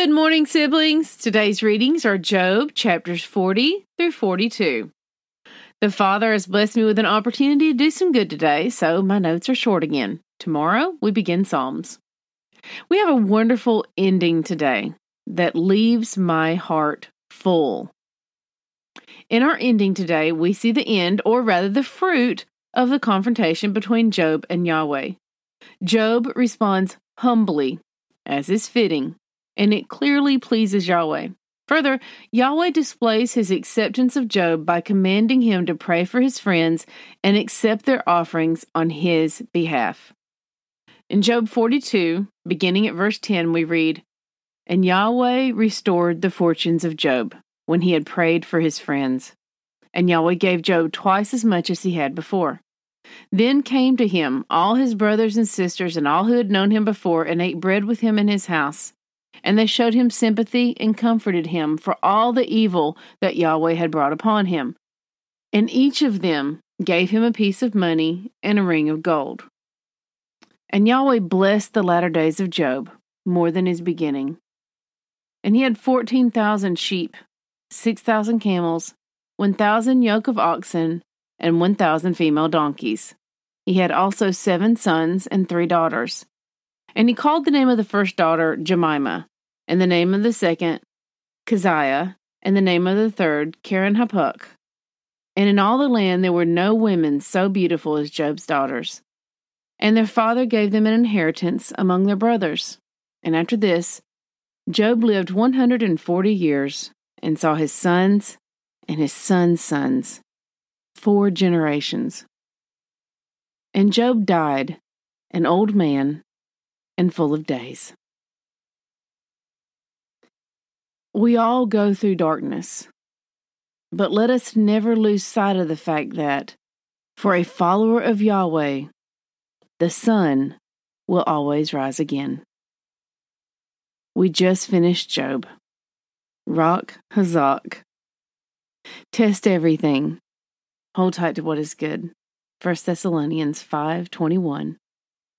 Good morning, siblings. Today's readings are Job chapters 40 through 42. The Father has blessed me with an opportunity to do some good today, so my notes are short again. Tomorrow, we begin Psalms. We have a wonderful ending today that leaves my heart full. In our ending today, we see the end, or rather the fruit, of the confrontation between Job and Yahweh. Job responds humbly, as is fitting, and it clearly pleases Yahweh. Further, Yahweh displays his acceptance of Job by commanding him to pray for his friends and accept their offerings on his behalf. In Job 42, beginning at verse 10, we read, And Yahweh restored the fortunes of Job when he had prayed for his friends. And Yahweh gave Job twice as much as he had before. Then came to him all his brothers and sisters and all who had known him before and ate bread with him in his house. And they showed him sympathy and comforted him for all the evil that Yahweh had brought upon him. And each of them gave him a piece of money and a ring of gold. And Yahweh blessed the latter days of Job more than his beginning. And he had fourteen thousand sheep 6,000 camels, 1,000 yoke of oxen, and 1,000 female donkeys. He had also seven sons and three daughters. And he called the name of the first daughter Jemima, and the name of the second Keziah, and the name of the third Keren-happuch. And in all the land there were no women so beautiful as Job's daughters. And their father gave them an inheritance among their brothers. And after this, Job lived 140 years and saw his sons and his sons' sons, four generations. And Job died, an old man and full of days. We all go through darkness, but let us never lose sight of the fact that, for a follower of Yahweh, the sun will always rise again. We just finished Job. Rock Hazak. Test everything. Hold tight to what is good. 1 Thessalonians 5:21.